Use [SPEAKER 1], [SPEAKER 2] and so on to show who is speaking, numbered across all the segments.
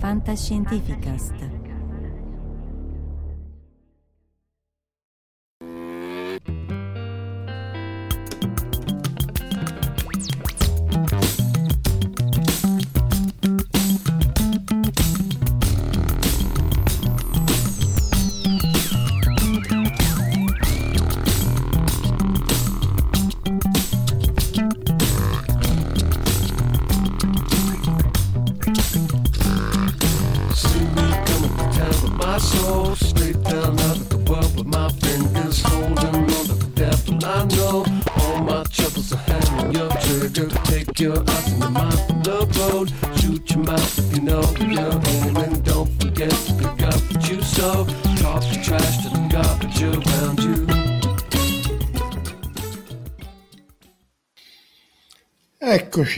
[SPEAKER 1] Fantascientificast.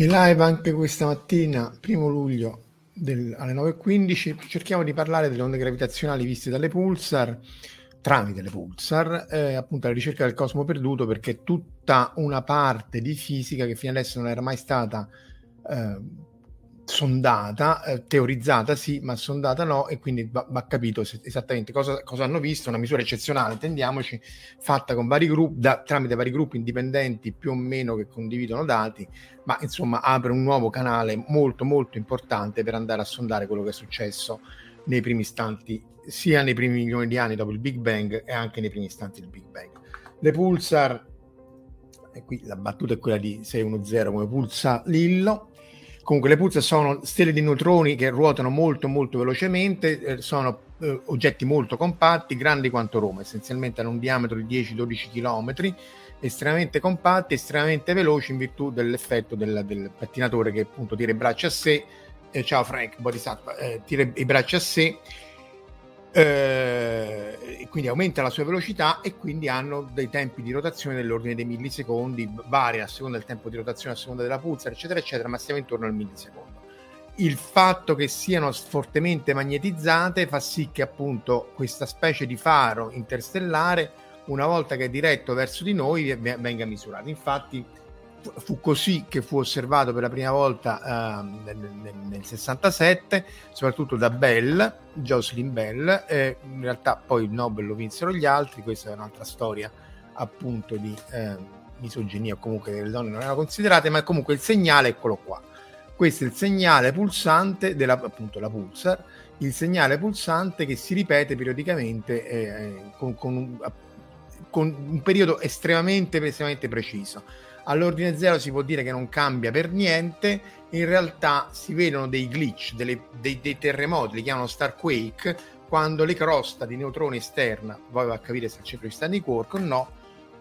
[SPEAKER 2] Eccoci live anche questa mattina, primo luglio del- alle 9.15. Cerchiamo di parlare delle onde gravitazionali viste dalle pulsar, tramite le pulsar, eh, appunto alla ricerca del cosmo perduto, perché tutta una parte di fisica che fino adesso non era mai stata eh, sondata, eh, teorizzata sì, ma sondata no, e quindi va, va capito se- esattamente cosa, cosa hanno visto, una misura eccezionale, intendiamoci, fatta con vari gruppi, da- tramite vari gruppi indipendenti più o meno che condividono dati, ma insomma apre un nuovo canale molto molto importante per andare a sondare quello che è successo nei primi istanti, sia nei primi milioni di anni dopo il Big Bang e anche nei primi istanti del Big Bang. Le pulsar, e qui la battuta è quella di 610 come pulsa Lillo, Comunque le pulsar sono stelle di neutroni che ruotano molto molto velocemente, eh, sono eh, oggetti molto compatti, grandi quanto Roma, essenzialmente hanno un diametro di 10-12 km, estremamente compatti, estremamente veloci in virtù dell'effetto del, del pettinatore che appunto tira i braccia a sé. Eh, ciao Frank, Bodhisattva, eh, tira i braccia a sé eh, quindi aumenta la sua velocità e quindi hanno dei tempi di rotazione dell'ordine dei millisecondi, varia a seconda del tempo di rotazione, a seconda della pulsar, eccetera, eccetera, ma stiamo intorno al millisecondo. Il fatto che siano fortemente magnetizzate fa sì che appunto questa specie di faro interstellare, una volta che è diretto verso di noi, ve- venga misurato. Infatti fu- così che fu osservato per la prima volta ehm, nel, nel- nel 67, soprattutto da Bell, Jocelyn Bell. eh, in realtà poi il Nobel lo vinsero gli altri, questa è un'altra storia appunto di ehm, misoginia comunque che le donne non erano considerate, ma comunque il segnale eccolo qua. Questo è il segnale pulsante della appunto la pulsar, il segnale pulsante che si ripete periodicamente eh, con, con un, con un periodo estremamente, estremamente preciso. All'ordine zero si può dire che non cambia per niente, in realtà si vedono dei glitch, delle- dei, dei terremoti, li chiamano starquake, quando le crosta di neutroni esterna, poi va a capire se al centro di Stanley Quark o no,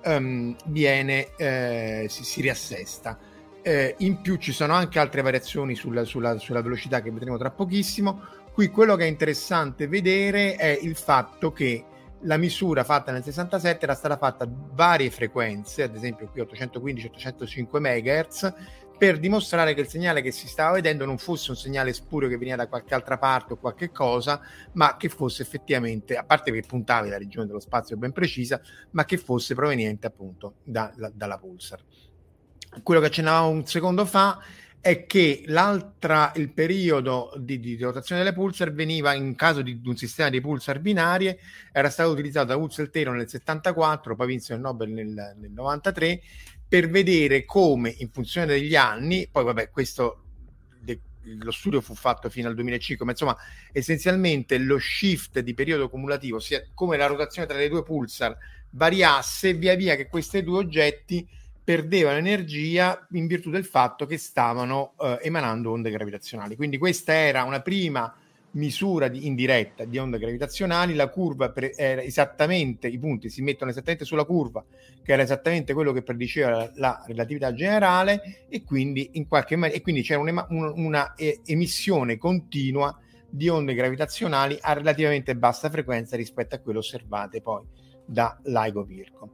[SPEAKER 2] ehm, viene, eh, si, si riassesta. Eh, in più ci sono anche altre variazioni sulla, sulla- sulla velocità che vedremo tra pochissimo. Qui quello che è interessante vedere è il fatto che la misura fatta nel 67 era stata fatta a varie frequenze, ad esempio qui 815-805 MHz, per dimostrare che il segnale che si stava vedendo non fosse un segnale spurio che veniva da qualche altra parte o qualche cosa, ma che fosse effettivamente, a parte che puntava la regione dello spazio ben precisa, ma che fosse proveniente appunto da- la- dalla pulsar. Quello che accennavamo un secondo fa è che l'altra, il periodo di, di rotazione delle pulsar veniva in caso di, di un sistema di pulsar binarie, era stato utilizzato da Taylor nel 74, poi vinse il Nobel nel, nel 93, per vedere come in funzione degli anni, poi vabbè questo de- lo studio fu fatto fino al 2005, ma insomma essenzialmente lo shift di periodo cumulativo, sia come la rotazione tra le due pulsar variasse via via che questi due oggetti perdevano energia in virtù del fatto che stavano eh, emanando onde gravitazionali. Quindi questa era una prima misura di, indiretta di onde gravitazionali, la curva pre- era esattamente, i punti si mettono esattamente sulla curva, che era esattamente quello che prediceva la, la relatività generale, e quindi in qualche maniera, e quindi c'era un'ema- un- una eh, emissione continua di onde gravitazionali a relativamente bassa frequenza rispetto a quelle osservate poi da LIGO Virgo.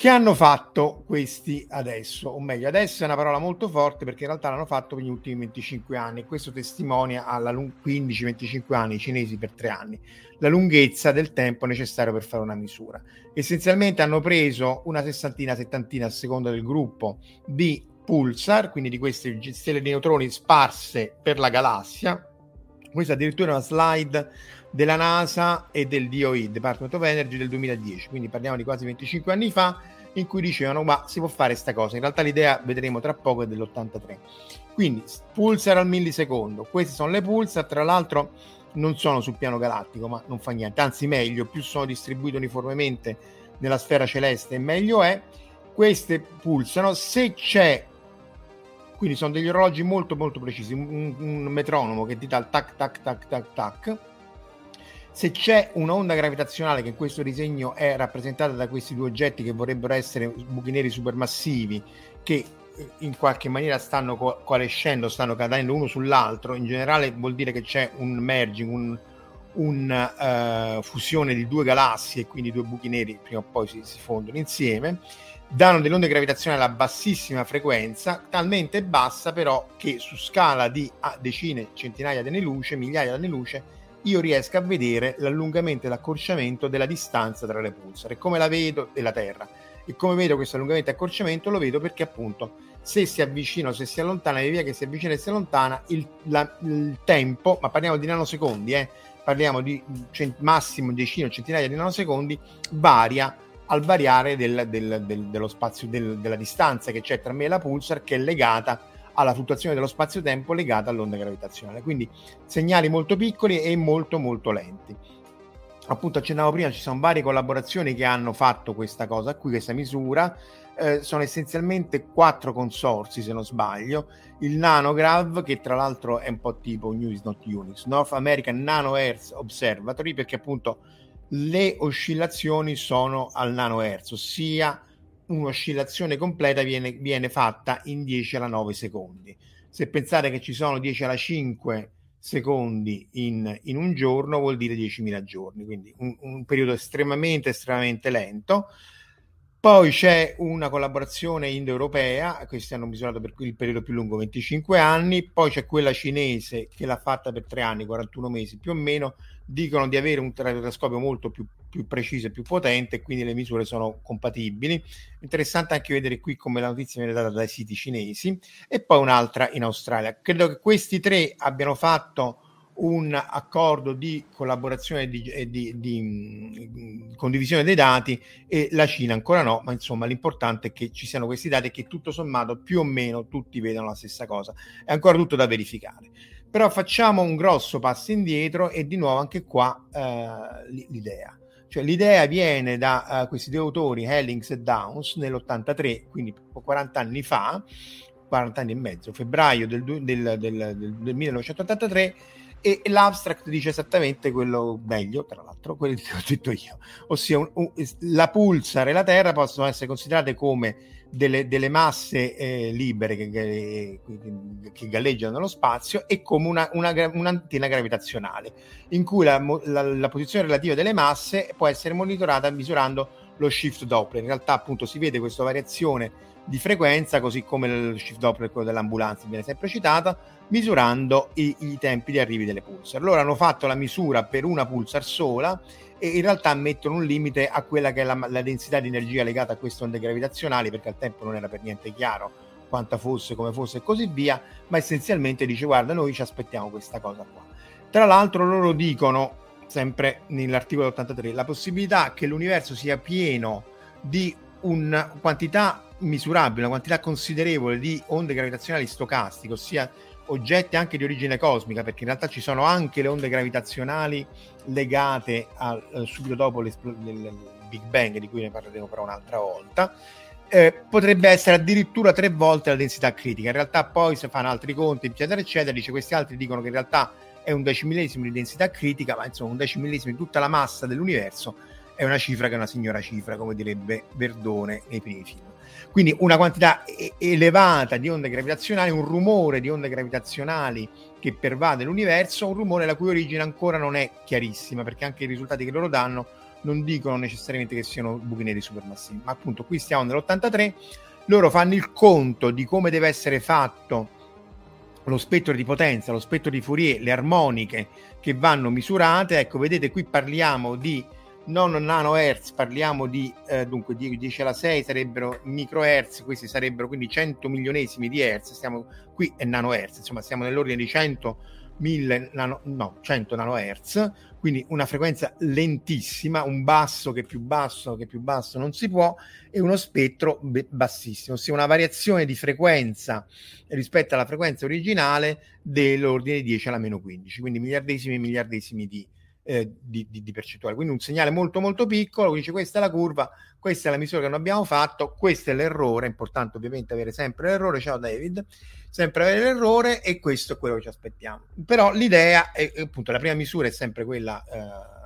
[SPEAKER 2] Che hanno fatto questi adesso? O meglio, adesso è una parola molto forte perché in realtà l'hanno fatto per gli ultimi 25 anni questo testimonia alla lung- 15-25 anni, i cinesi per tre anni, la lunghezza del tempo necessario per fare una misura. Essenzialmente hanno preso una sessantina, settantina a seconda del gruppo di pulsar, quindi di queste stelle di neutroni sparse per la galassia, Questa addirittura è una slide della NASA e del DOE, Department of Energy, del 2010, quindi parliamo di quasi 25 anni fa, in cui dicevano ma si può fare questa cosa. In realtà l'idea, vedremo tra poco, è dell'83. Quindi pulsar al millisecondo, queste sono le pulsar, tra l'altro non sono sul piano galattico, ma non fa niente, anzi meglio, più sono distribuite uniformemente nella sfera celeste meglio è. Queste pulsano, se c'è quindi sono degli orologi molto molto precisi, un, un metronomo che ti dà il tac tac tac tac tac. Se c'è un'onda gravitazionale che in questo disegno è rappresentata da questi due oggetti che vorrebbero essere buchi neri supermassivi che eh, in qualche maniera stanno co- coalescendo, stanno cadendo uno sull'altro, in generale vuol dire che c'è un merging, un, una uh, fusione di due galassie, quindi due buchi neri prima o poi si, si fondono insieme danno delle onde gravitazionali a bassissima frequenza, talmente bassa però che su scala di ah, decine, centinaia di anni luce, migliaia di anni luce, io riesco a vedere l'allungamento e l'accorciamento della distanza tra le pulsare. E come la vedo della Terra? E come vedo questo allungamento e accorciamento? Lo vedo perché appunto se si avvicina o se si allontana, via che si avvicina e si allontana, il, la, il tempo, ma parliamo di nanosecondi, eh, parliamo di cent- massimo decine o centinaia di nanosecondi, varia al variare del, del, del, dello spazio, della distanza che c'è tra me e la pulsar che è legata alla fluttuazione dello spazio-tempo legata all'onda gravitazionale. Quindi segnali molto piccoli e molto molto lenti. Appunto accennavo prima, ci sono varie collaborazioni che hanno fatto questa cosa qui, questa misura. Eh, sono essenzialmente quattro consorsi, se non sbaglio. Il Nanograv, che tra l'altro è un po' tipo News Not Unix, North American Nano Earth Observatory, perché appunto le oscillazioni sono al nanohertz, ossia un'oscillazione completa viene, viene fatta in 10 alla 9 secondi. Se pensate che ci sono 10 alla 5 secondi in, in un giorno, vuol dire 10.000 giorni, quindi un, un periodo estremamente, estremamente lento. Poi c'è una collaborazione indo-europea, questi hanno misurato per il periodo più lungo 25 anni, poi c'è quella cinese che l'ha fatta per 3 anni, 41 mesi più o meno, dicono di avere un telescopio molto più, più preciso e più potente quindi le misure sono compatibili. Interessante anche vedere qui come la notizia viene data dai siti cinesi e poi un'altra in Australia. Credo che questi tre abbiano fatto un accordo di collaborazione e di, di, di, di, condivisione dei dati e la Cina ancora no, ma insomma l'importante è che ci siano questi dati e che tutto sommato più o meno tutti vedano la stessa cosa. È ancora tutto da verificare. Però facciamo un grosso passo indietro e di nuovo anche qua eh, l'idea. Cioè, l'idea viene da uh, questi due autori, Hellings e Downs, nell'83, quindi 40 anni fa, 40 anni e mezzo, febbraio del, del, del, del 1983, e l'abstract dice esattamente quello meglio, tra l'altro, quello che ho detto io, ossia un, un, la pulsar e la Terra possono essere considerate come delle, delle masse eh, libere che, che, che, galleggiano nello spazio e come una, una, un'antenna gravitazionale in cui la, la, la, posizione relativa delle masse può essere monitorata misurando lo shift Doppler. In realtà appunto si vede questa variazione di frequenza, così come lo shift Doppler, quello dell'ambulanza, viene sempre citata, misurando i, i tempi di arrivi delle pulsar. Loro hanno fatto la misura per una pulsar sola e in realtà mettono un limite a quella che è la, la densità di energia legata a queste onde gravitazionali, perché al tempo non era per niente chiaro quanta fosse, come fosse e così via, ma essenzialmente dice guarda noi ci aspettiamo questa cosa qua. Tra l'altro loro dicono, sempre nell'articolo 83, la possibilità che l'universo sia pieno di una quantità misurabile, una quantità considerevole di onde gravitazionali stocastiche, ossia oggetti anche di origine cosmica, perché in realtà ci sono anche le onde gravitazionali legate al, eh, subito dopo il Big Bang, di cui ne parleremo però un'altra volta. Eh, potrebbe essere addirittura tre volte la densità critica. In realtà, poi se fanno altri conti, eccetera, eccetera, dice questi altri dicono che in realtà è un decimillesimo di densità critica, ma insomma un decimillesimo di tutta la massa dell'universo è una cifra che è una signora cifra, come direbbe Verdone nei primi film. Quindi una quantità elevata di onde gravitazionali, un rumore di onde gravitazionali che pervade l'universo, un rumore la cui origine ancora non è chiarissima, perché anche i risultati che loro danno non dicono necessariamente che siano buchi neri supermassivi. Ma appunto qui stiamo nell'83, loro fanno il conto di come deve essere fatto lo spettro di potenza, lo spettro di Fourier, le armoniche che vanno misurate. Ecco, vedete qui parliamo di non nanohertz, parliamo di eh, dunque 10 alla 6 sarebbero microhertz, questi sarebbero quindi 100 milionesimi di hertz, stiamo qui è nanohertz, insomma siamo nell'ordine di 100 1000 nano, no, 100 nanohertz, quindi una frequenza lentissima, un basso che più basso che più basso non si può e uno spettro bassissimo, ossia una variazione di frequenza rispetto alla frequenza originale dell'ordine di 10 alla meno 15, quindi miliardesimi e miliardesimi di, eh, di, di, di, percentuale. Quindi un segnale molto molto piccolo, dice questa è la curva, questa è la misura che non abbiamo fatto, questo è l'errore, è importante ovviamente avere sempre l'errore, ciao David, sempre avere l'errore e questo è quello che ci aspettiamo. Però l'idea è appunto la prima misura è sempre quella eh,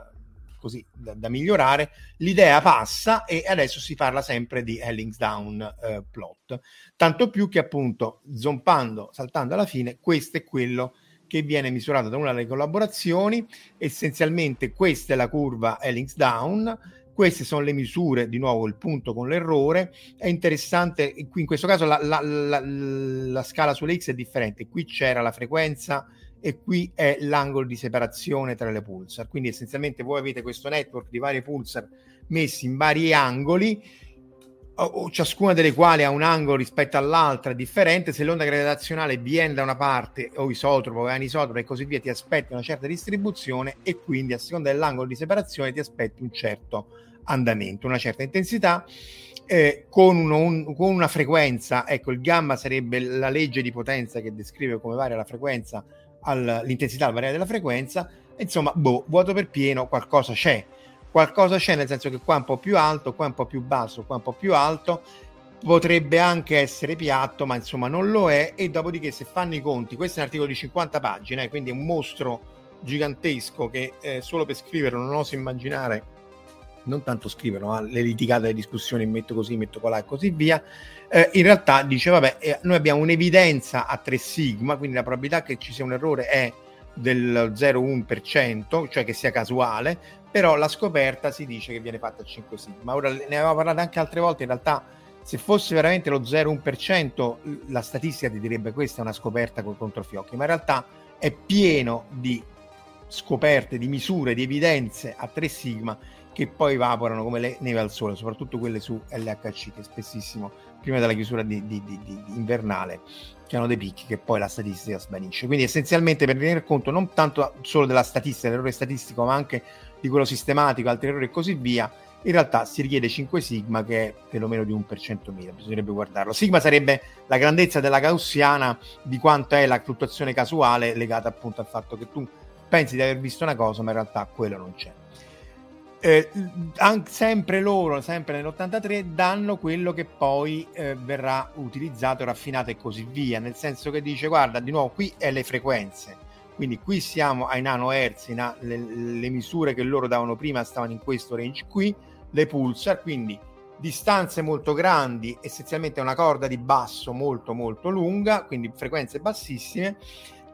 [SPEAKER 2] così da, da, migliorare, l'idea passa e adesso si parla sempre di Hellings Down eh, plot, tanto più che appunto zompando, saltando alla fine, questo è quello che viene misurato da una delle collaborazioni, essenzialmente questa è la curva Hellings Down, queste sono le misure, di nuovo il punto con l'errore. È interessante, qui in questo caso la, la, la, la scala sulle X è differente. Qui c'era la frequenza e qui è l'angolo di separazione tra le pulsar. Quindi essenzialmente voi avete questo network di varie pulsar messi in vari angoli, ciascuna delle quali ha un angolo rispetto all'altra differente. Se l'onda gravitazionale viene da una parte, o isotropo, o anisotropo e così via, ti aspetti una certa distribuzione e quindi a seconda dell'angolo di separazione ti aspetti un certo andamento, una certa intensità. Eh, con, uno, un, con, una frequenza, ecco il gamma sarebbe la legge di potenza che descrive come varia la frequenza, al, l'intensità al variare della frequenza, insomma, boh, vuoto per pieno, qualcosa c'è, qualcosa c'è nel senso che qua è un po' più alto, qua è un po' più basso, qua è un po' più alto, potrebbe anche essere piatto, ma insomma non lo è, e dopodiché se fanno i conti, questo è un articolo di 50 pagine, eh, quindi è un mostro gigantesco che eh, solo per scriverlo non oso immaginare non tanto scrivono, ma le litigate, le discussioni, metto così, metto colà e così via, eh, in realtà dice, vabbè, eh, noi abbiamo un'evidenza a 3 sigma, quindi la probabilità che ci sia un errore è del 0,1%, cioè che sia casuale, però la scoperta si dice che viene fatta a 5 sigma. Ora ne avevamo parlato anche altre volte, in realtà se fosse veramente lo 0,1%, la statistica ti direbbe questa è una scoperta con controfiocchi, ma in realtà è pieno di scoperte, di misure, di evidenze a 3 sigma che poi evaporano come le neve al sole, soprattutto quelle su LHC, che spessissimo, prima della chiusura di, di, di, invernale, che hanno dei picchi che poi la statistica svanisce. Quindi essenzialmente per tenere conto non tanto solo della statistica, dell'errore statistico, ma anche di quello sistematico, altri errori e così via, in realtà si richiede 5 sigma che è perlomeno di 1 per 100.000, bisognerebbe guardarlo. Sigma sarebbe la grandezza della gaussiana di quanto è la fluttuazione casuale legata appunto al fatto che tu pensi di aver visto una cosa, ma in realtà quello non c'è eh, anche, sempre loro, sempre nell'83, danno quello che poi eh, verrà utilizzato, raffinato e così via, nel senso che dice guarda, di nuovo qui è le frequenze, quindi qui siamo ai nanohertz, na- le, le misure che loro davano prima stavano in questo range qui, le pulsar, quindi distanze molto grandi, essenzialmente una corda di basso molto molto lunga, quindi frequenze bassissime,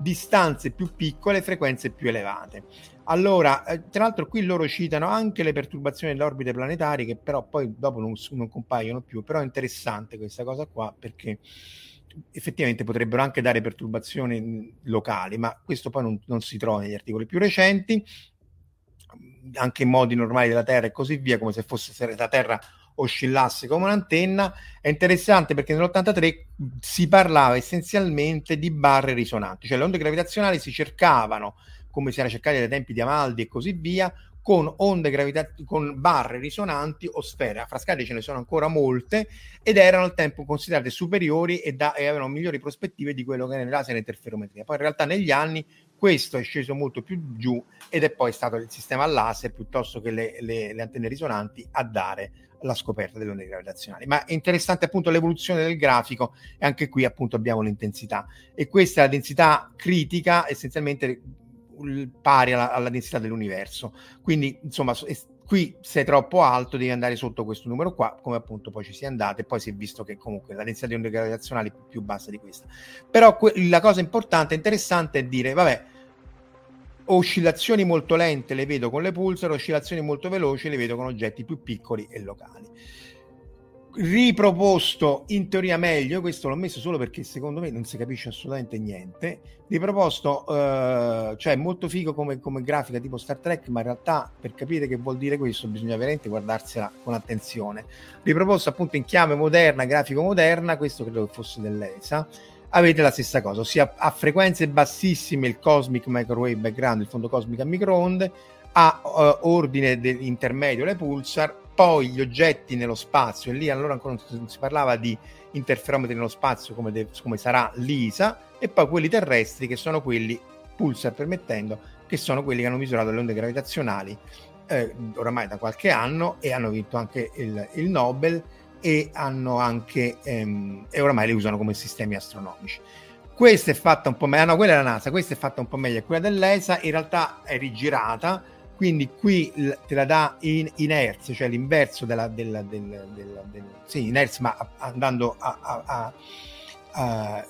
[SPEAKER 2] distanze più piccole, frequenze più elevate. Allora, eh, tra l'altro qui loro citano anche le perturbazioni delle orbite planetarie che però poi dopo non, non compaiono più, però è interessante questa cosa qua perché effettivamente potrebbero anche dare perturbazioni locali, ma questo poi non, non si trova negli articoli più recenti, anche in modi normali della Terra e così via, come se fosse la Terra oscillasse come un'antenna. È interessante perché nell'83 si parlava essenzialmente di barre risonanti, cioè le onde gravitazionali si cercavano come si era cercato dai tempi di Amaldi e così via, con onde gravitazionali, con barre risonanti o sfere. A Frascati ce ne sono ancora molte ed erano al tempo considerate superiori e, da, e avevano migliori prospettive di quello che era nella interferometria. Poi in realtà negli anni questo è sceso molto più giù ed è poi stato il sistema laser piuttosto che le, le, le antenne risonanti a dare la scoperta delle onde gravitazionali. Ma è interessante appunto l'evoluzione del grafico e anche qui appunto abbiamo l'intensità e questa è la densità critica essenzialmente pari alla, alla densità dell'universo. Quindi, insomma, qui sei troppo alto, devi andare sotto questo numero qua, come appunto poi ci si è andato e poi si è visto che comunque la densità di onde gravitazionali è più bassa di questa. Però que- la cosa importante, interessante è dire, vabbè, oscillazioni molto lente le vedo con le pulsar, oscillazioni molto veloci le vedo con oggetti più piccoli e locali. Riproposto in teoria meglio, questo l'ho messo solo perché secondo me non si capisce assolutamente niente, riproposto, eh, cioè molto figo come, come, grafica tipo Star Trek, ma in realtà per capire che vuol dire questo bisogna veramente guardarsela con attenzione. Riproposto appunto in chiave moderna, grafico moderna, questo credo che fosse dell'ESA, avete la stessa cosa, ossia a frequenze bassissime il Cosmic Microwave Background, il fondo cosmico a microonde, a uh, ordine intermedio le pulsar, poi gli oggetti nello spazio, e lì allora ancora non si parlava di interferometri nello spazio come, de- come sarà l'ISA, e poi quelli terrestri che sono quelli, pulsar permettendo, che sono quelli che hanno misurato le onde gravitazionali eh, oramai da qualche anno e hanno vinto anche il, il Nobel e hanno anche ehm, e oramai le usano come sistemi astronomici. Questa è fatta un po' meglio, ah, no, quella è la NASA, questa è fatta un po' meglio, quella dell'ESA in realtà è rigirata, quindi qui te la dà in, in hertz, cioè l'inverso della, della, della, della, sì, in hertz, ma andando a, a, a, a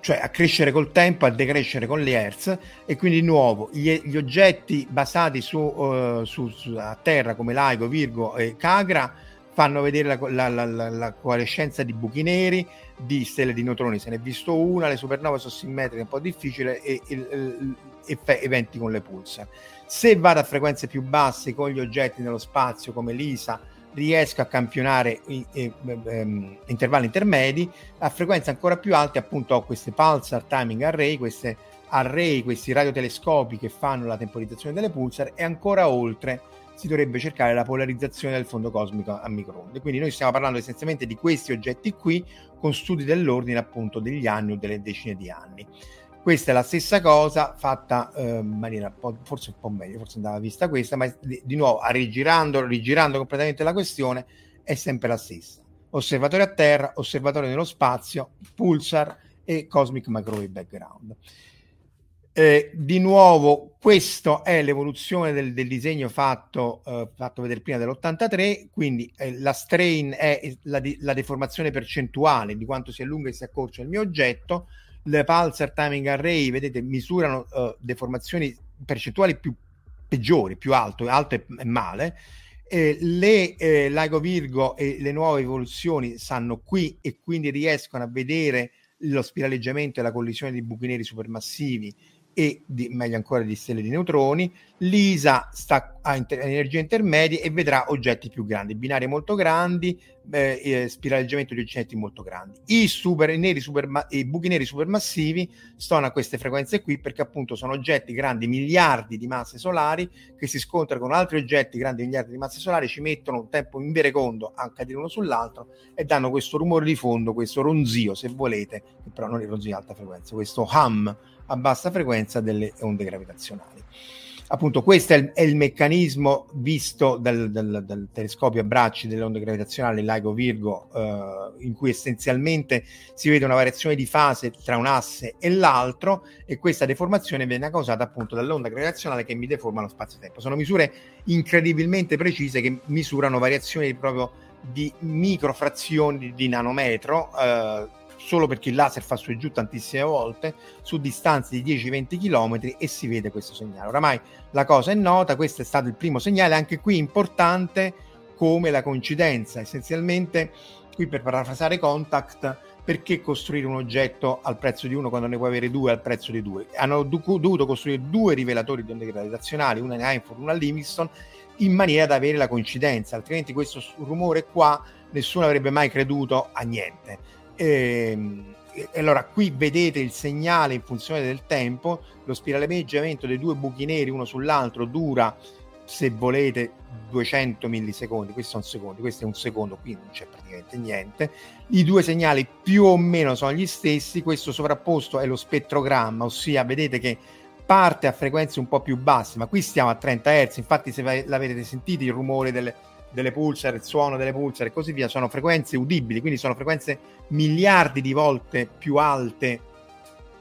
[SPEAKER 2] cioè a crescere col tempo, a decrescere con gli hertz e quindi di nuovo gli, gli oggetti basati su, uh, su, su, a terra come LIGO, Virgo e Cagra fanno vedere la, la, la, la, coalescenza di buchi neri, di stelle di neutroni, se ne è visto una, le supernove sono simmetriche, un po' difficile, e, e, e, eventi con le pulsar. Se vado a frequenze più basse con gli oggetti nello spazio come l'ISA, riesco a campionare i, i, um, intervalli intermedi, a frequenze ancora più alte appunto ho queste pulsar timing array, queste array, questi radiotelescopi che fanno la temporizzazione delle pulsar e ancora oltre si dovrebbe cercare la polarizzazione del fondo cosmico a microonde. Quindi noi stiamo parlando essenzialmente di questi oggetti qui con studi dell'ordine appunto degli anni o delle decine di anni. Questa è la stessa cosa fatta eh, in maniera forse un po' meglio, forse andava vista questa, ma di, di nuovo rigirando, rigirando completamente la questione è sempre la stessa. Osservatorio a terra, osservatorio nello spazio, pulsar e cosmic microwave background. Eh, di nuovo, questa è l'evoluzione del, del disegno fatto, eh, fatto, vedere prima dell'83, quindi eh, la strain è la, la, deformazione percentuale di quanto si allunga e si accorcia il mio oggetto, le pulsar timing array, vedete, misurano uh, deformazioni percentuali più peggiori, più alte, alte e male. Eh, le eh, Lago Virgo e le nuove evoluzioni stanno qui e quindi riescono a vedere lo spiraleggiamento e la collisione di buchi neri supermassivi e di, meglio ancora di stelle di neutroni. L'ISA sta a inter- energie intermedie e vedrà oggetti più grandi, binari molto grandi, eh, eh, spiraleggiamento di oggetti molto grandi. I, super, i, neri superma- i buchi neri supermassivi stanno a queste frequenze qui perché appunto sono oggetti grandi miliardi di masse solari che si scontrano con altri oggetti grandi miliardi di masse solari, ci mettono un tempo in verecondo a cadere uno sull'altro e danno questo rumore di fondo, questo ronzio se volete, che però non è ronzio di alta frequenza, questo hum a bassa frequenza delle onde gravitazionali. Appunto, questo è il, è il meccanismo visto dal, dal, dal, telescopio a bracci delle onde gravitazionali LIGO Virgo, eh, in cui essenzialmente si vede una variazione di fase tra un asse e l'altro, e questa deformazione viene causata appunto dall'onda gravitazionale che mi deforma lo spazio-tempo. Sono misure incredibilmente precise che misurano variazioni proprio di microfrazioni di nanometro. Eh, solo perché il laser fa su e giù tantissime volte su distanze di 10-20 km e si vede questo segnale. Oramai la cosa è nota, questo è stato il primo segnale, anche qui importante come la coincidenza. Essenzialmente, qui per parafrasare Contact, perché costruire un oggetto al prezzo di uno quando ne puoi avere due al prezzo di due? Hanno dovuto costruire due rivelatori di onde gravitazionali, una in Einford, una a Livingston, in maniera da avere la coincidenza, altrimenti questo rumore qua nessuno avrebbe mai creduto a niente. E, e allora qui vedete il segnale in funzione del tempo, lo spiraleggiamento dei due buchi neri uno sull'altro dura se volete 200 millisecondi, questo è un secondo, questo è un secondo, qui non c'è praticamente niente. I due segnali più o meno sono gli stessi, questo sovrapposto è lo spettrogramma, ossia vedete che parte a frequenze un po' più basse, ma qui stiamo a 30 Hz, infatti se l'avete sentito il rumore delle, delle pulsar, il suono delle pulsar e così via, sono frequenze udibili, quindi sono frequenze miliardi di volte più alte,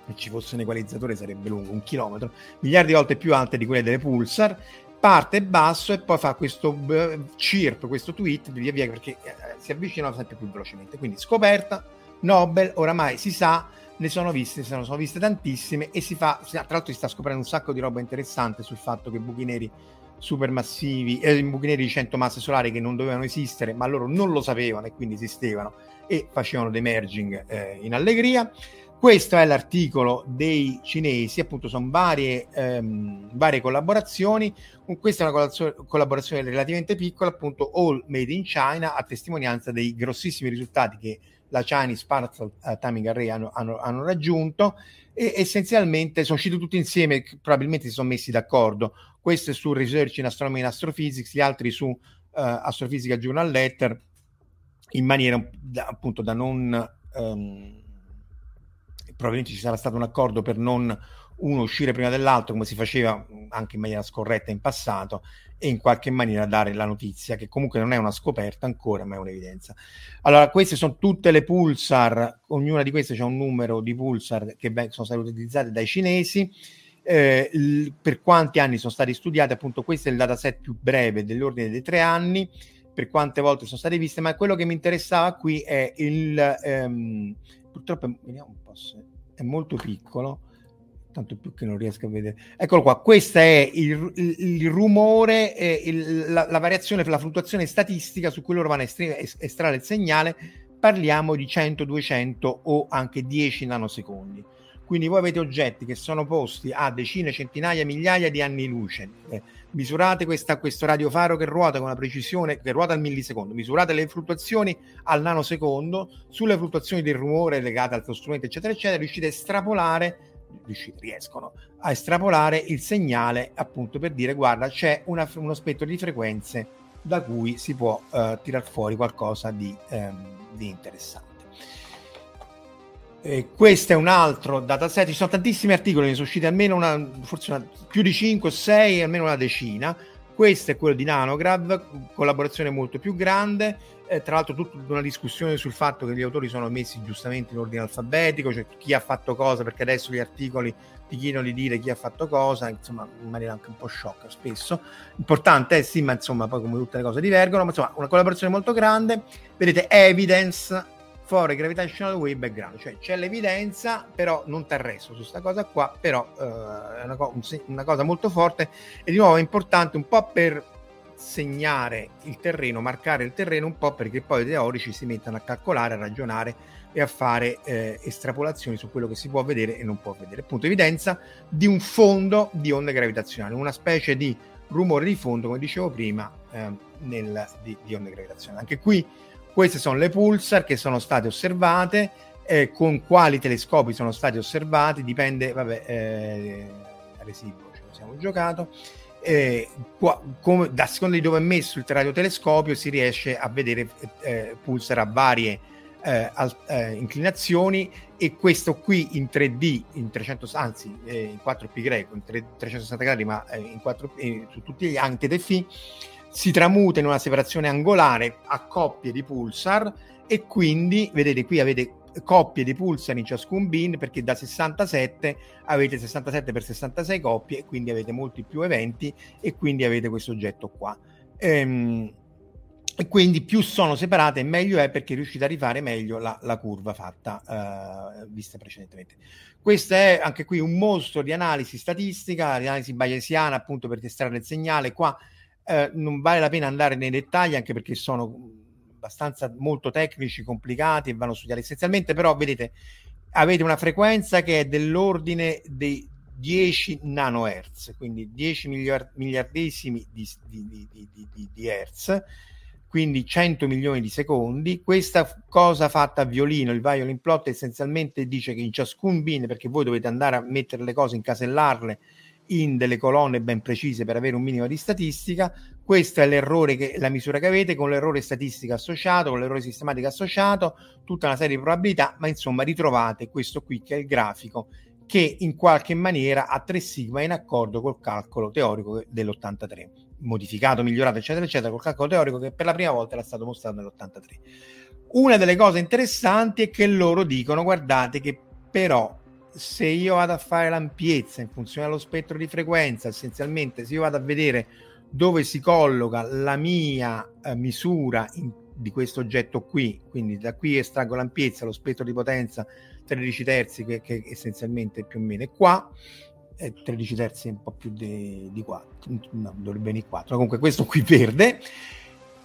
[SPEAKER 2] se ci fosse un equalizzatore sarebbe lungo, un chilometro, miliardi di volte più alte di quelle delle pulsar, parte basso e poi fa questo uh, chirp, questo tweet via via perché eh, si avvicinano sempre più velocemente. Quindi scoperta, Nobel, oramai si sa, ne sono viste, ne sono viste tantissime e si fa, tra l'altro si sta scoprendo un sacco di roba interessante sul fatto che buchi neri supermassivi, eh, buchi neri di 100 masse solari che non dovevano esistere, ma loro non lo sapevano e quindi esistevano e facevano dei merging eh, in allegria. Questo è l'articolo dei cinesi, appunto sono varie, ehm, varie collaborazioni. Questa è una collaborazione relativamente piccola, appunto All Made in China, a testimonianza dei grossissimi risultati che la Chinese Partial uh, Timing Array hanno, hanno, hanno, raggiunto e essenzialmente sono usciti tutti insieme, probabilmente si sono messi d'accordo. Questo è su Research in Astronomy and Astrophysics, gli altri su uh, Astrophysica Journal Letter, in maniera da, appunto da non... Um, probabilmente ci sarà stato un accordo per non uno uscire prima dell'altro come si faceva anche in maniera scorretta in passato e in qualche maniera dare la notizia che comunque non è una scoperta ancora ma è un'evidenza. Allora queste sono tutte le pulsar ognuna di queste c'è un numero di pulsar che sono state utilizzate dai cinesi eh, l- per quanti anni sono stati studiati appunto questo è il dataset più breve dell'ordine dei tre anni per quante volte sono state viste ma quello che mi interessava qui è il ehm, purtroppo vediamo un po' se è molto piccolo tanto più che non riesco a vedere. Eccolo qua, questo è il, il, il rumore, eh, il, la, la, variazione la fluttuazione statistica su cui loro vanno a estrarre il segnale. Parliamo di 100, 200 o anche 10 nanosecondi. Quindi voi avete oggetti che sono posti a decine, centinaia, migliaia di anni luce. Eh, misurate questa, questo radiofaro che ruota con una precisione, che ruota al millisecondo, misurate le fluttuazioni al nanosecondo, sulle fluttuazioni del rumore legate al tuo strumento, eccetera, eccetera, riuscite a estrapolare riescono a estrapolare il segnale appunto per dire guarda c'è una, uno spettro di frequenze da cui si può uh, tirar fuori qualcosa di, um, di interessante. E questo è un altro dataset, ci sono tantissimi articoli, ne sono usciti almeno una, forse una, più di 5 o 6, almeno una decina. Questo è quello di Nanograv, collaborazione molto più grande, eh, tra l'altro tutta una discussione sul fatto che gli autori sono messi giustamente in ordine alfabetico, cioè chi ha fatto cosa, perché adesso gli articoli ti chiedono di dire chi ha fatto cosa, insomma, in maniera anche un po' sciocca spesso. Importante è sì, ma insomma, poi come tutte le cose divergono, ma insomma, una collaborazione molto grande. Vedete, evidence for gravitational wave background, cioè c'è l'evidenza, però non ti arresto su questa cosa qua, però eh, è una, co- una cosa molto forte e di nuovo è importante un po' per segnare il terreno, marcare il terreno un po' perché poi i teorici si mettono a calcolare, a ragionare e a fare eh, estrapolazioni su quello che si può vedere e non può vedere. Appunto, evidenza di un fondo di onde gravitazionali, una specie di rumore di fondo, come dicevo prima, eh, nel, di, di, onde gravitazionali. Anche qui queste sono le pulsar che sono state osservate, eh, con quali telescopi sono stati osservati, dipende, vabbè, eh, residuo ce lo siamo giocato. Eh, qua, come, da seconda di dove è messo il radiotelescopio si riesce a vedere eh, pulsar a varie eh, al, eh, inclinazioni e questo qui in 3D, in 300, anzi eh, in 4pi greco, in 3, 360 gradi, ma eh, in 4, su tutti gli phi, si tramuta in una separazione angolare a coppie di pulsar e quindi, vedete qui avete coppie di pulsar in ciascun bin perché da 67 avete 67 per 66 coppie e quindi avete molti più eventi e quindi avete questo oggetto qua. Ehm, e quindi più sono separate meglio è perché riuscite a rifare meglio la, la curva fatta uh, vista precedentemente. Questo è anche qui un mostro di analisi statistica, di analisi bayesiana appunto per testare il segnale. Qua uh, non vale la pena andare nei dettagli anche perché sono abbastanza molto tecnici, complicati e vanno studiati essenzialmente, però vedete, avete una frequenza che è dell'ordine dei 10 nanohertz, quindi 10 miliard- miliardesimi di, di, di, di, hertz, quindi 100 milioni di secondi. Questa cosa fatta a violino, il violin plot essenzialmente dice che in ciascun bin, perché voi dovete andare a mettere le cose, incasellarle in delle colonne ben precise per avere un minimo di statistica. Questo è l'errore che la misura che avete con l'errore statistico associato, con l'errore sistematico associato, tutta una serie di probabilità, ma insomma ritrovate questo qui che è il grafico che in qualche maniera a 3 sigma in accordo col calcolo teorico dell'83, modificato, migliorato, eccetera, eccetera, col calcolo teorico che per la prima volta era stato mostrato nell'83. Una delle cose interessanti è che loro dicono, guardate che però se io vado a fare l'ampiezza in funzione dello spettro di frequenza, essenzialmente se io vado a vedere dove si colloca la mia eh, misura in, di questo oggetto qui, quindi da qui estraggo l'ampiezza, lo spettro di potenza 13 terzi che, che essenzialmente più o meno è qua, eh, 13 terzi è un po' più di, di 4, no, dovrebbe venire 4, comunque questo qui verde,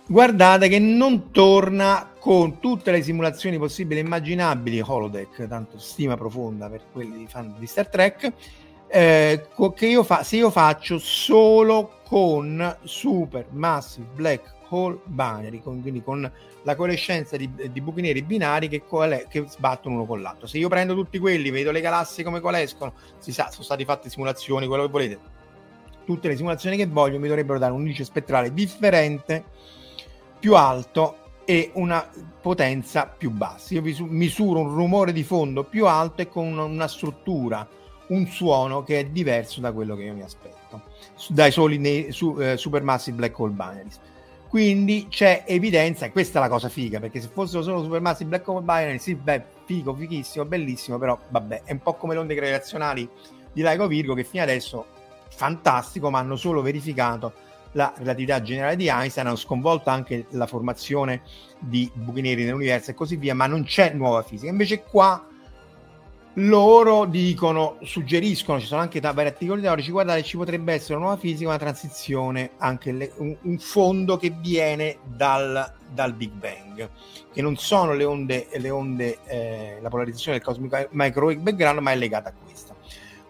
[SPEAKER 2] guardate che non torna con tutte le simulazioni possibili e immaginabili holodeck, tanto stima profonda per quelli fan di Star Trek, eh, che io fa, se io faccio solo con super massive black hole binary, con, quindi con la coalescenza di, di buchi neri binari che, coale, che, sbattono uno con l'altro. Se io prendo tutti quelli, vedo le galassie come coalescono, si sa, sono state fatte simulazioni, quello che volete, tutte le simulazioni che voglio mi dovrebbero dare un indice spettrale differente, più alto e una potenza più bassa. Io misuro un rumore di fondo più alto e con una struttura un suono che è diverso da quello che io mi aspetto dai soli nei, su, eh, supermassive black hole binaries. Quindi c'è evidenza, e questa è la cosa figa, perché se fossero solo supermassive black hole binaries, sì, beh, figo, fighissimo, bellissimo, però vabbè, è un po' come le onde gravitazionali di Laico Virgo che fino adesso fantastico, ma hanno solo verificato la relatività generale di Einstein, hanno sconvolto anche la formazione di buchi neri nell'universo e così via, ma non c'è nuova fisica. Invece qua loro dicono, suggeriscono, ci sono anche vari articoli teorici, guardate ci potrebbe essere una nuova fisica, una transizione, anche le, un, un, fondo che viene dal, dal, Big Bang, che non sono le onde, le onde eh, la polarizzazione del cosmic microwave background, ma è legata a questa.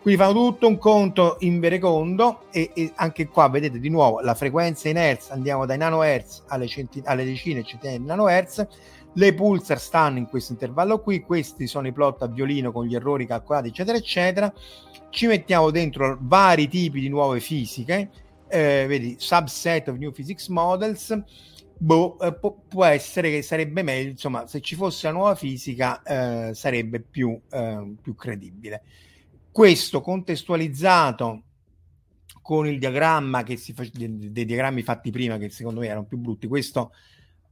[SPEAKER 2] Quindi fanno tutto un conto in verecondo e, e, anche qua vedete di nuovo la frequenza in hertz, andiamo dai nanohertz alle, centin- alle decine e centinaia di nanohertz, le pulsar stanno in questo intervallo qui, questi sono i plot a violino con gli errori calcolati, eccetera, eccetera. Ci mettiamo dentro vari tipi di nuove fisiche, eh, vedi, subset of new physics models. Boh, eh, può, può, essere che sarebbe meglio, insomma, se ci fosse la nuova fisica eh, sarebbe più, eh, più credibile. Questo contestualizzato con il diagramma che si fa, dei, diagrammi fatti prima, che secondo me erano più brutti, questo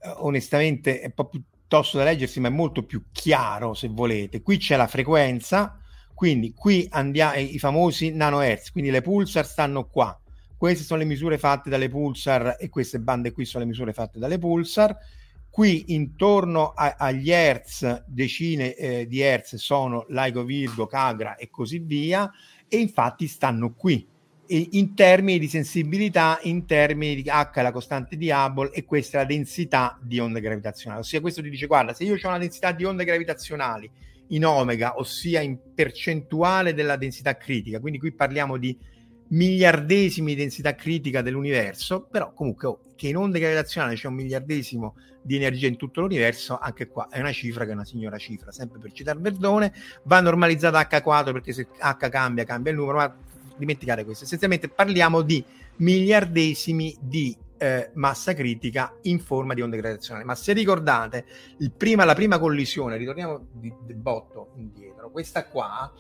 [SPEAKER 2] eh, onestamente è un po' piuttosto da leggersi, ma è molto più chiaro se volete. Qui c'è la frequenza, quindi qui andiamo i famosi nanohertz, quindi le pulsar stanno qua. Queste sono le misure fatte dalle pulsar e queste bande qui sono le misure fatte dalle pulsar. Qui intorno a, agli hertz, decine eh, di hertz sono LIGO, Virgo, Cagra e così via, e infatti stanno qui in termini di sensibilità, in termini di H la costante di Hubble e questa è la densità di onde gravitazionali. Ossia, questo ti dice, guarda, se io ho una densità di onde gravitazionali in omega, ossia in percentuale della densità critica, quindi qui parliamo di miliardesimi di densità critica dell'universo, però comunque oh, che in onde gravitazionali c'è un miliardesimo di energia in tutto l'universo, anche qua è una cifra che è una signora cifra, sempre per citare Verdone, va normalizzata H quadro perché se H cambia, cambia il numero, ma dimenticare questo. Essenzialmente parliamo di miliardesimi di eh, massa critica in forma di onde gravitazionali. Ma se ricordate, prima, la prima collisione, ritorniamo di, di botto indietro, questa qua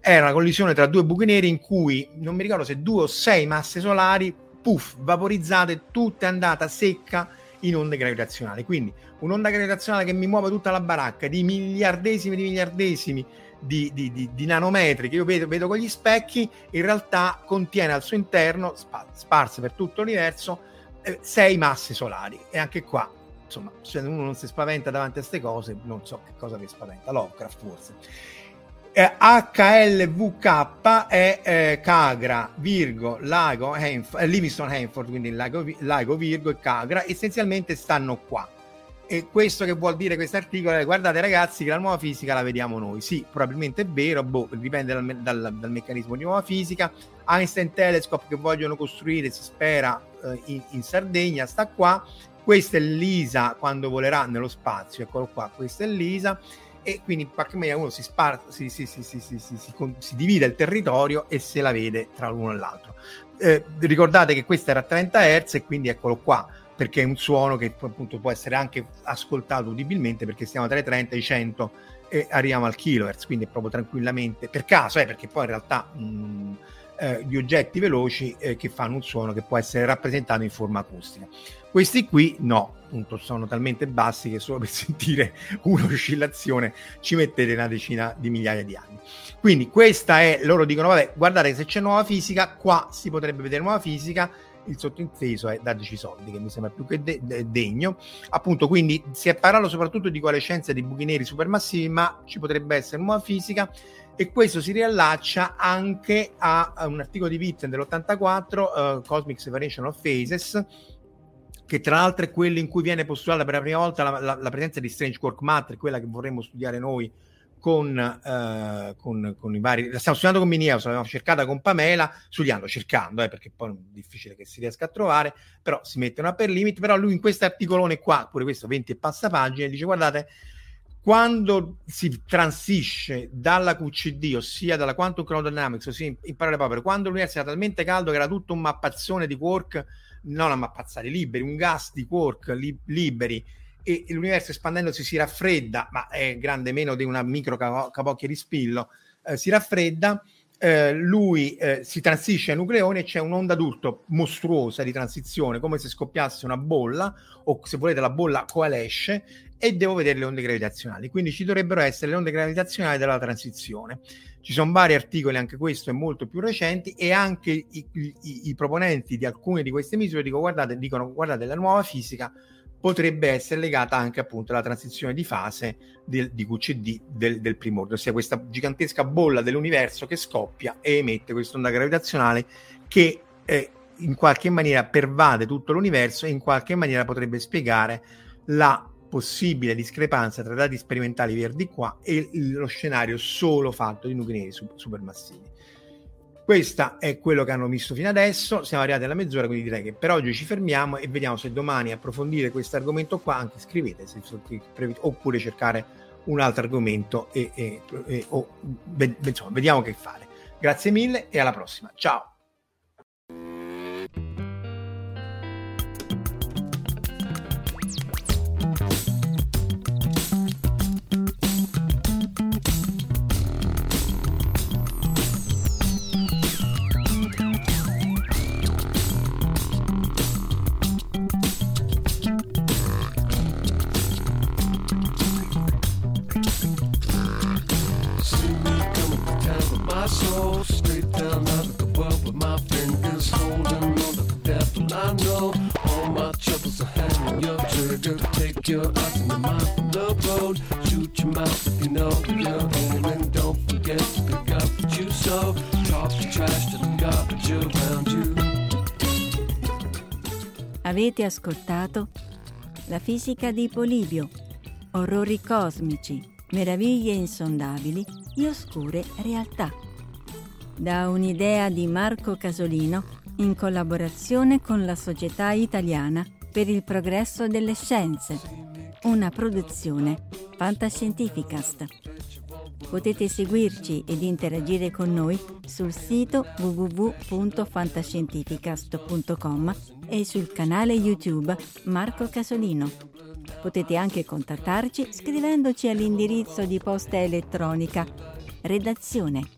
[SPEAKER 2] era una collisione tra due buchi neri in cui non mi ricordo se due o sei masse solari, puff, vaporizzate, tutta andata secca in onde gravitazionali. Quindi un'onda gravitazionale che mi muove tutta la baracca di miliardesimi di miliardesimi di, di, di, di nanometri che io vedo, vedo, con gli specchi, in realtà contiene al suo interno, sparse per tutto l'universo, eh, sei masse solari. E anche qua, insomma, se uno non si spaventa davanti a queste cose, non so che cosa vi spaventa. Lovecraft forse. Eh, HLVK è eh, Cagra, Virgo, Lago, Hanf- eh, Livingston Hanford, quindi Lago, Lago, Virgo e Cagra, essenzialmente stanno qua e questo che vuol dire questo articolo è guardate ragazzi che la nuova fisica la vediamo noi. Sì, probabilmente è vero, boh, dipende dal, dal, dal, meccanismo di nuova fisica. Einstein Telescope che vogliono costruire, si spera, eh, in, in, Sardegna, sta qua. Questa è l'ISA quando volerà nello spazio, eccolo qua, questa è l'ISA. E quindi in qualche maniera uno si, spar- si, si, si, divide il territorio e se la vede tra l'uno e l'altro. Eh, ricordate che questa era a 30 Hz e quindi eccolo qua perché è un suono che appunto può essere anche ascoltato udibilmente perché stiamo tra i 30 e i 100 e arriviamo al kilohertz, quindi proprio tranquillamente, per caso, eh, perché poi in realtà mh, eh, gli oggetti veloci eh, che fanno un suono che può essere rappresentato in forma acustica. Questi qui no, appunto sono talmente bassi che solo per sentire un'oscillazione ci mettete una decina di migliaia di anni. Quindi questa è, loro dicono, vabbè, guardate se c'è nuova fisica, qua si potrebbe vedere nuova fisica, il sottinteso è dateci soldi, che mi sembra più che de- de- degno. Appunto, quindi si è parlato soprattutto di coalescenza di buchi neri supermassivi, ma ci potrebbe essere nuova fisica e questo si riallaccia anche a, a un articolo di Witten dell'84, uh, Cosmic Separation of Phases, che tra l'altro è quello in cui viene postulata per la prima volta la, la, la presenza di Strange Quark Matter, quella che vorremmo studiare noi con, eh, con, con, i vari. La stiamo studiando con Miniaus, l'abbiamo cercata con Pamela, studiando, cercando, eh, perché poi è difficile che si riesca a trovare, però si mette una per limit. Però lui in questo articolone qua, pure questo 20 e passa pagine, dice: guardate, quando si transisce dalla QCD, ossia dalla Quantum Chromodynamics, ossia in, in parole povere, quando l'universo era talmente caldo che era tutto un mappazzone di quark, non a mappazzare liberi, un gas di quark li, liberi e l'universo espandendosi si raffredda, ma è grande meno di una micro capocchia di spillo, eh, si raffredda, eh, lui eh, si transisce ai nucleoni e c'è un'onda d'urto mostruosa di transizione, come se scoppiasse una bolla, o se volete la bolla coalesce, e devo vedere le onde gravitazionali. Quindi ci dovrebbero essere le onde gravitazionali della transizione. Ci sono vari articoli, anche questo è molto più recenti, e anche i, i, i proponenti di alcune di queste misure dicono guardate, dicono guardate la nuova fisica potrebbe essere legata anche appunto alla transizione di fase del, di QCD del, del primordio, ossia questa gigantesca bolla dell'universo che scoppia e emette questa onda gravitazionale che eh, in qualche maniera pervade tutto l'universo e in qualche maniera potrebbe spiegare la possibile discrepanza tra dati sperimentali verdi qua e lo scenario solo fatto di nuclei neri supermassivi. Questo è quello che hanno visto fino adesso. Siamo arrivati alla mezz'ora, quindi direi che per oggi ci fermiamo e vediamo se domani approfondire questo argomento qua. Anche scrivete se, oppure cercare un altro argomento e, e, e o, beh, insomma, vediamo che fare. Grazie mille e alla prossima. Ciao. Your eyes and your mind from the road. Shoot your mouth if you know you're aiming. Don't forget to pick up what you sow. Talk your trash to the garbage around you. Avete ascoltato La fisica di Polibio, orrori cosmici, meraviglie insondabili e oscure realtà. Da un'idea di Marco Casolino in collaborazione con la Società Italiana per il progresso delle scienze, una produzione Fantascientificast. Potete seguirci ed interagire con noi sul sito www.fantascientificast.com e sul canale YouTube Marco Casolino. Potete anche contattarci scrivendoci all'indirizzo di posta elettronica redazione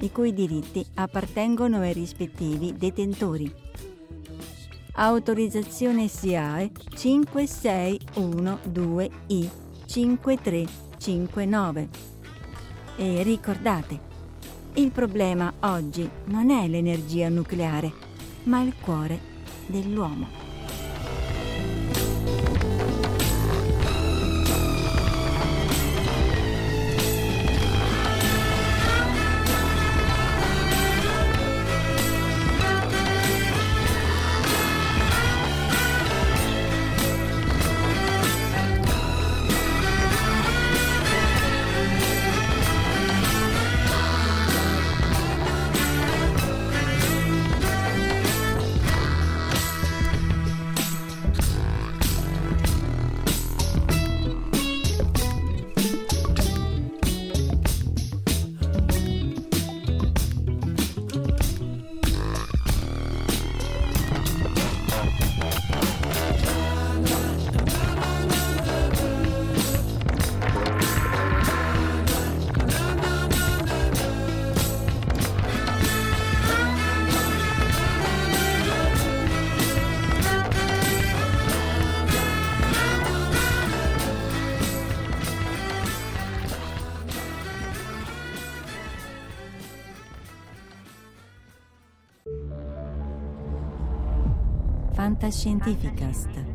[SPEAKER 2] i cui diritti appartengono ai rispettivi detentori autorizzazione SIAE 5612I 5359. E ricordate, il problema oggi non è l'energia nucleare, ma il cuore dell'uomo.
[SPEAKER 3] Fantascientificast